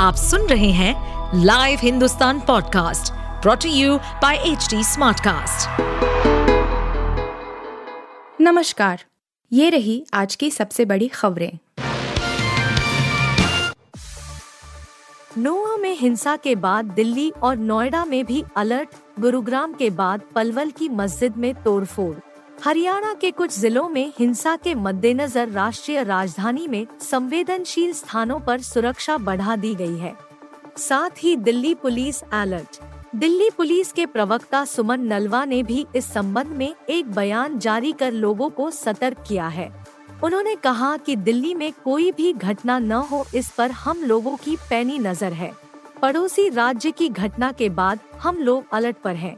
आप सुन रहे हैं live Hindustan podcast brought to you by H Smartcast. नमस्कार, ये रही आज की सबसे बड़ी खबरें नोआ में हिंसा के बाद दिल्ली और नोएडा में भी अलर्ट, गुरुग्राम के बाद पलवल की मस्जिद में तोड़फोड़ हरियाणा के कुछ जिलों में हिंसा के मद्देनजर राष्ट्रीय राजधानी में संवेदनशील स्थानों पर सुरक्षा बढ़ा दी गई है। साथ ही Delhi police alert. Delhi police के प्रवक्ता सुमन नलवा ने भी इस संबंध में एक बयान जारी कर लोगों को सतर्क किया है। उन्होंने कहा कि दिल्ली में कोई भी घटना न हो, इस पर हम लोगों की पैनी नज़र है। पड़ोसी राज्य की घटना के बाद हम लोग अलर्ट पर हैं।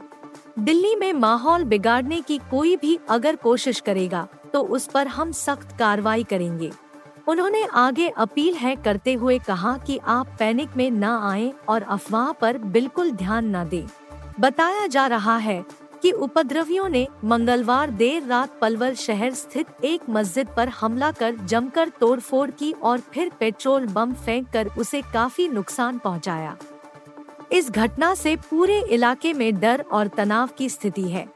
दिल्ली में माहौल बिगाड़ने की कोई भी अगर कोशिश करेगा तो उस पर हम सख्त कार्रवाई करेंगे उन्होंने आगे अपील है करते हुए कहा कि आप पैनिक में न आएँ और अफवाह पर बिल्कुल ध्यान न दें। बताया जा रहा है कि उपद्रवियों ने मंगलवार देर रात पलवल शहर स्थित एक मस्जिद पर हमला कर जमकर तोड़फोड़ की और फिर पेट्रोल बम फेंक कर उसे काफ़ी नुकसान पहुँचाया। इस घटना से पूरे इलाके में डर और तनाव की स्थिति है।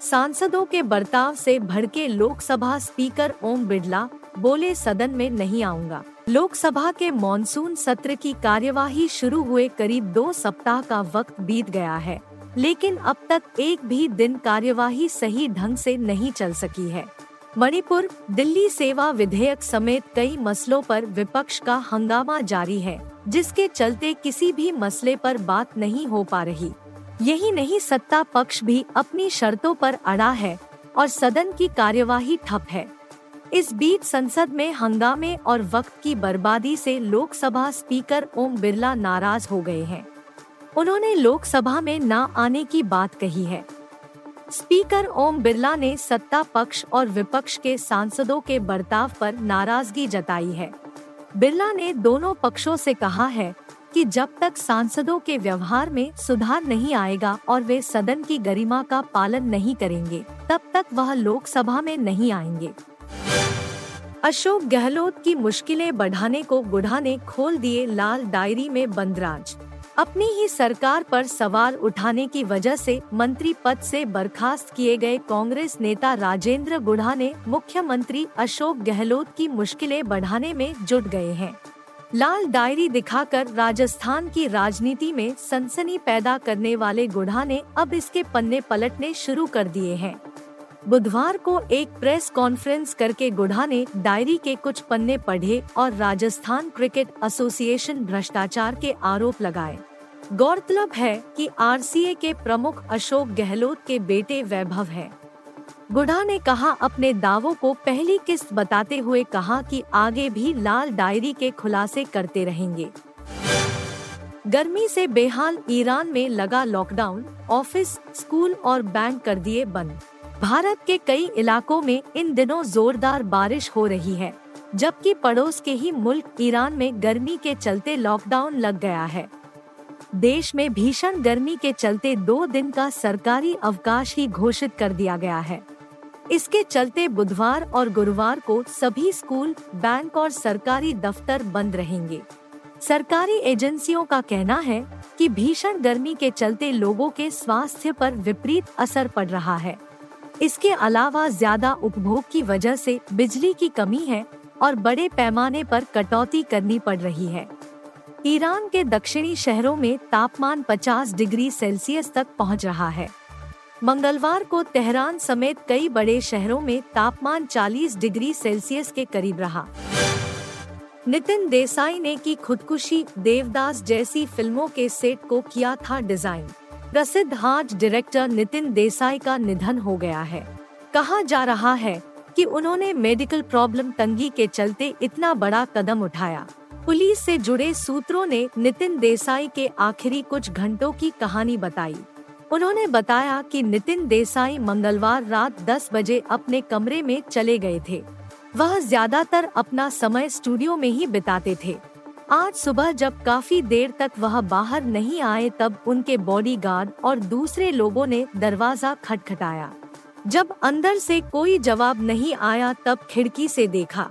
सांसदों के बर्ताव से भड़के लोकसभा स्पीकर ओम बिरला, बोले, सदन में नहीं आऊँगा। लोकसभा के मॉनसून सत्र की कार्यवाही शुरू हुए करीब दो सप्ताह का वक्त बीत गया है, लेकिन अब तक एक भी दिन कार्यवाही सही ढंग से नहीं चल सकी है। मणिपुर, दिल्ली सेवा विधेयक समेत कई मसलों पर विपक्ष का हंगामा जारी है। जिसके चलते किसी भी मसले पर बात नहीं हो पा रही। यही नहीं, सत्ता पक्ष भी अपनी शर्तों पर अड़ा है और सदन की कार्यवाही ठप है। इस बीच संसद में हंगामे और वक्त की बर्बादी से लोकसभा स्पीकर ओम बिरला नाराज़ हो गए हैं। उन्होंने लोकसभा में न आने की बात कही है। स्पीकर ओम बिरला ने सत्ता पक्ष और विपक्ष के सांसदों के बर्ताव पर नाराज़गी जताई है। बिरला ने दोनों पक्षों से कहा है कि जब तक सांसदों के व्यवहार में सुधार नहीं आएगा और वे सदन की गरिमा का पालन नहीं करेंगे, तब तक वह लोकसभा में नहीं आएँगे। अशोक गहलोत की मुश्किलें बढ़ाने को बुढ़ा ने खोल दिए लाल डायरी में बंदराज। अपनी ही सरकार पर सवाल उठाने की वजह से मंत्री पद से बर्खास्त किए गए कांग्रेस नेता राजेंद्र गुढ़ा ने मुख्यमंत्री अशोक गहलोत की मुश्किलें बढ़ाने में जुट गए हैं। लाल डायरी दिखाकर राजस्थान की राजनीति में सनसनी पैदा करने वाले गुढ़ा ने अब इसके पन्ने पलटने शुरू कर दिए हैं। बुधवार को एक प्रेस कॉन्फ्रेंस करके गुढ़ा ने डायरी के कुछ पन्ने पढ़े और राजस्थान क्रिकेट एसोसिएशन भ्रष्टाचार के आरोप लगाए। गौरतलब है कि आरसीए के प्रमुख अशोक गहलोत के बेटे वैभव हैं। गुढ़ा ने कहा, अपने दावों को पहली किस्त बताते हुए कहा कि आगे भी लाल डायरी के खुलासे करते रहेंगे। गर्मी से बेहाल ईरान में लगा लॉकडाउन, ऑफ़िस, स्कूल और बैंक कर दिए बंद। भारत के कई इलाकों में इन दिनों जोरदार बारिश हो रही है, जबकि पड़ोस के ही मुल्क ईरान में गर्मी के चलते लॉकडाउन लग गया है। देश में भीषण गर्मी के चलते दो दिन का सरकारी अवकाश ही घोषित कर दिया गया है। इसके चलते बुधवार और गुरुवार को सभी स्कूल, बैंक और सरकारी दफ्तर बंद रहेंगे। सरकारी एजेंसियों का कहना है कि भीषण गर्मी के चलते लोगों के स्वास्थ्य पर विपरीत असर पड़ रहा है। इसके अलावा ज़्यादा उपभोग की वजह से बिजली की कमी है और बड़े पैमाने पर कटौती करनी पड़ रही है। ईरान के दक्षिणी शहरों में तापमान 50 डिग्री सेल्सियस तक पहुँच रहा है। मंगलवार को तेहरान समेत कई बड़े शहरों में तापमान 40 डिग्री सेल्सियस के करीब रहा। नितिन देसाई ने की खुदकुशी, देवदास जैसी फ़िल्मों के सेट को किया था डिज़ाइन। प्रसिद्ध हाज डायरेक्टर नितिन देसाई का निधन हो गया है। कहा जा रहा है कि उन्होंने मेडिकल प्रॉब्लम तंगी के चलते इतना बड़ा कदम उठाया। पुलिस से जुड़े सूत्रों ने नितिन देसाई के आखिरी कुछ घंटों की कहानी बताई। उन्होंने बताया कि नितिन देसाई मंगलवार रात 10 बजे अपने कमरे में चले गए थे। वह ज़्यादातर अपना समय स्टूडियो में ही बिताते थे। आज सुबह जब काफ़ी देर तक वह बाहर नहीं आए तब उनके बॉडीगार्ड और दूसरे लोगों ने दरवाज़ा खटखटाया। जब अंदर से कोई जवाब नहीं आया तब खिड़की से देखा।